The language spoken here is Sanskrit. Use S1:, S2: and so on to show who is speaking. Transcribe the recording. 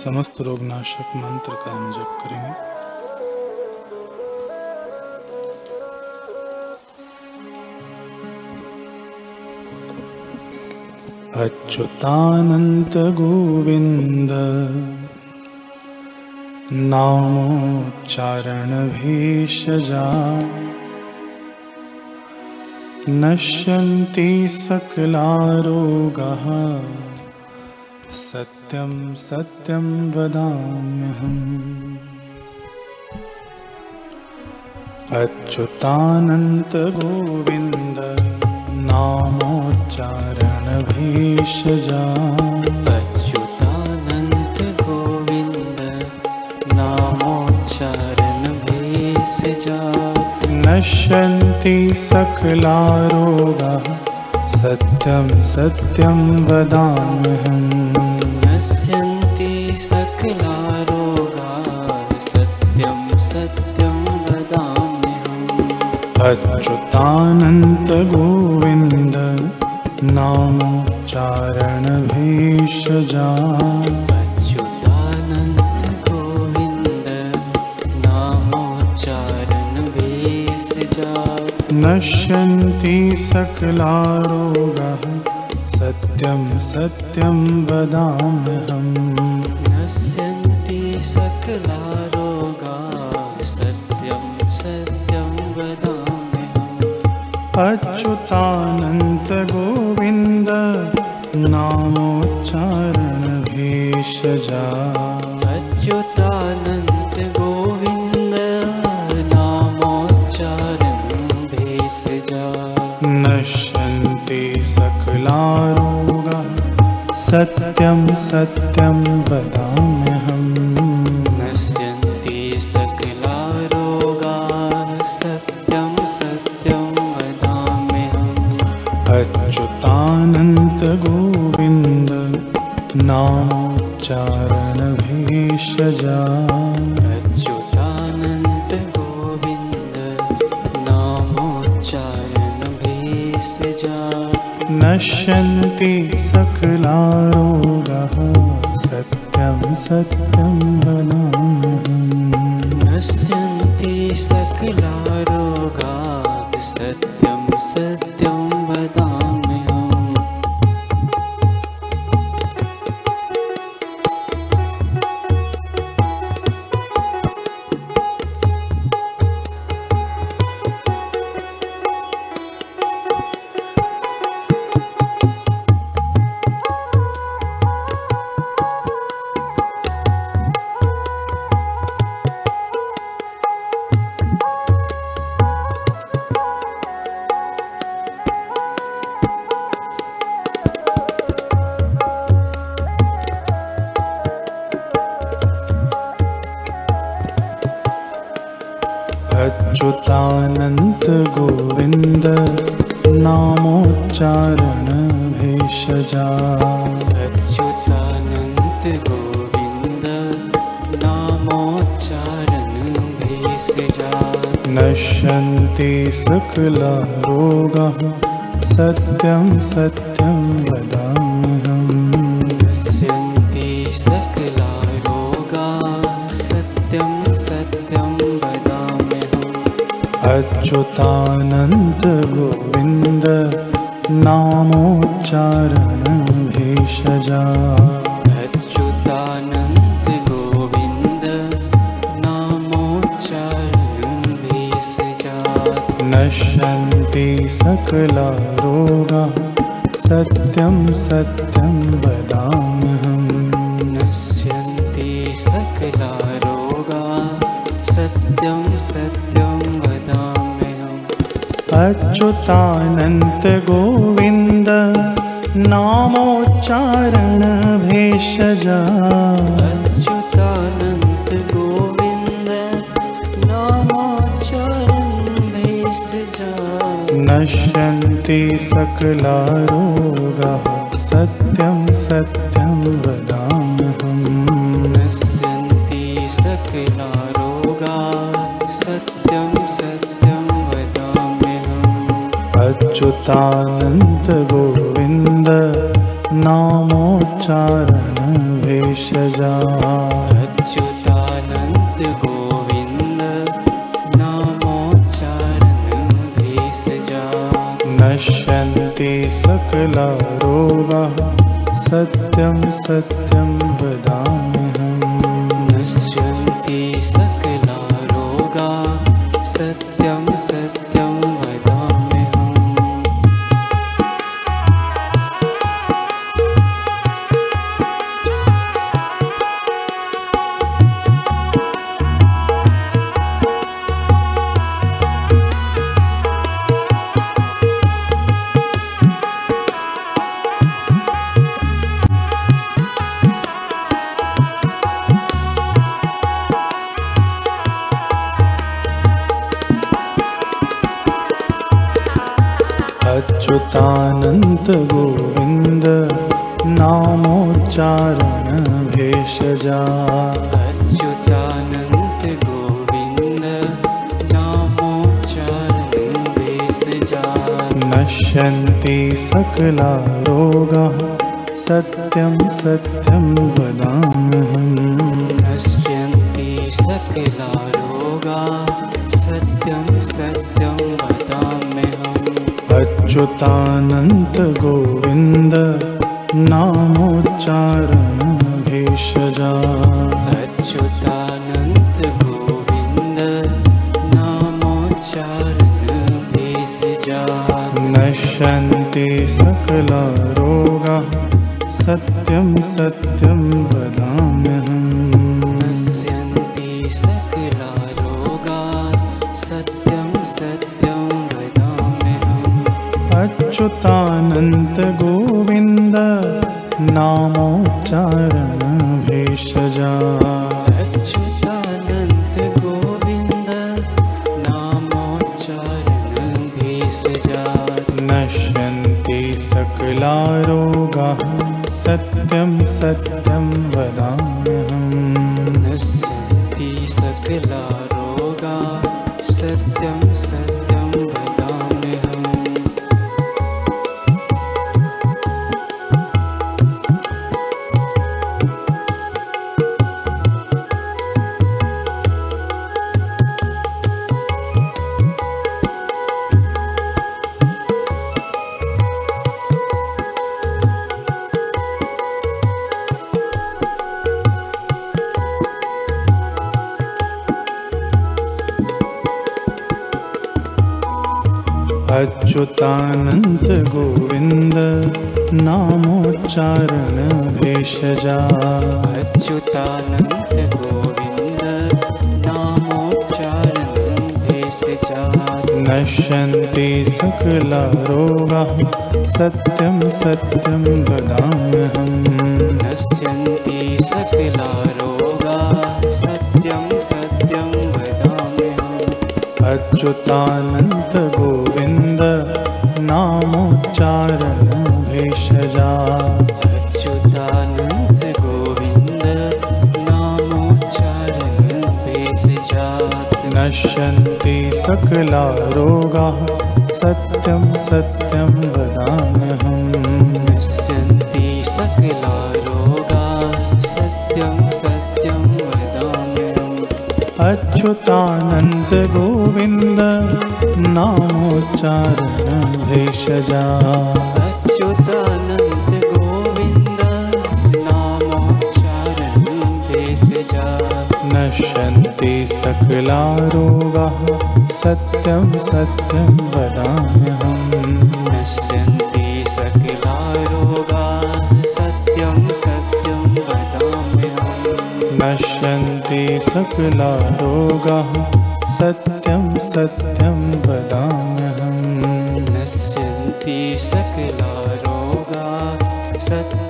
S1: समस्त रोगनाशक मंत्र का हम जप करेंगे अच्युतानन्त गोविन्द नामोच्चारणभेषजा नश्यन्ति सकलारोगः। सत्यं सत्यं वदाम्यहम्। अच्युतानन्तगोविन्द नामोच्चारणभेषजा।
S2: अच्युतानन्त गोविन्द नामोच्चारण भेषजा
S1: नश्यन्ति सकलारोगाः सत्यं सत्यं वदाम्यहम्।
S2: नश्यन्ति सकला रोगा सत्यं सत्यं वदाम्यहम्।
S1: अच्युतानन्तगोविन्द नामोच्चारणभेषजा नश्यन्ति सकलारोगाः। सत्यं सत्यं वदाम्यहम्।
S2: नश्यन्ति सकला रोगा सत्यं सत्यं वदाम्यहम्।
S1: अच्युतानन्तगोविन्द नामोच्चारणभेषजा सकलारोगाः सत्यं सत्यं वदाम्यहम्।
S2: नश्यन्ति सकला रोगाः सत्यं सत्यं वदाम्यहम्।
S1: अच्युतानन्तगोविन्द नामोच्चारणभेषजा नश्यन्ति सकलारोगाः सत्यं सत्यं वदाम्यहम्
S2: नश्यन्ति सकला रोगाः सत्यं सत्यं
S1: अच्युतानन्तगोविन्द नामोच्चारणभेषजा
S2: अच्युतानन्त गोविन्द नामोच्चारण भेषजा।
S1: नश्यन्ति सकलारोगाः सत्यं सत्यं वदाम्यहम् अच्युतानन्तगोविन्द नामोच्चारणभेषजा।
S2: अच्युतानन्त गोविन्द नामोच्चारण भेषजा
S1: नश्यन्ति सकलारोगाः सत्यं सत्यं वदाम्यहम्।
S2: नश्यन्ति सकला रोगाः सत्यं सत्यं वदाम्यहम्
S1: अच्युतानन्तगोविन्द
S2: अच्युतानन्त गोविन्द नामोच्चारण भेषजा।
S1: नश्यन्ति सकलारोगाः सत्यं सत्यं वदाम्यहम् अच्युतानन्तगोविन्द नामोच्चारणभेषजा भेषजा
S2: अच्युतानन्त गोविन्द नामोच्चारण भेषजा
S1: नश्यन्ति सकला रोगाः सत्यं सत्यं वदाम्यहम्
S2: नश्यन्ति सकला रोगा सत्यं सत्यं
S1: गोविन्द नामोच्चारण भेषजा
S2: अच्युतानन्त गोविन्द नामोच्चारण भेषजा
S1: नश्यन्ति सकला रोगाः सत्यं सत्यं वदाम्यहम्।
S2: नश्यन्ति सकला रोगा सत्यं सत्यं
S1: अच्युतानन्त गोविन्द नामोच्चारण भेषजा
S2: अच्युतानन्त गोविन्द नामोच्चारण भेषजा
S1: नश्यन्ति सकला रोगाः सत्यं सत्यं अच्युतानन्त गोविन्द नामोच्चारण भेषजा
S2: अच्युतानन्त गोविन्द नामोच्चारण भेषजा
S1: नश्यन्ति सकला रोगाः सत्यं सत्यं वदाम्यहम् अच्युतानन्त गोविन्द नामोच्चारण भेषजा।
S2: अच्युतानन्त गोविन्द नामोच्चारण भेषजा।
S1: नश्यन्ति सकला रोगाः सत्यं सत्यं वदाम्यहम्।
S2: नश्यन्ति सकला रोगा सत्यं सत्यं वदाम्यहम्।
S1: अच्युतानन्त गोविन्द नश्यन्ति सकला रोगाः। सत्यं सत्यं वदाम्यहम्।
S2: नश्यन्ति सकला रोगा। सत्यं सत्यं वदाम्यहम्।
S1: नामोच्चारण भेषजा नश्यन्ति सकला रोगाः सत्यं सत्यं वदाम्यहम्।
S2: नश्यन्ति सकला रोगा सत्यं सत्यं वदाम्यहम्।
S1: नश्यन्ति सकला रोगाः सत्यं सत्यं वदाम्यहम्।
S2: नश्यन्ति सकला रोगा सत्यं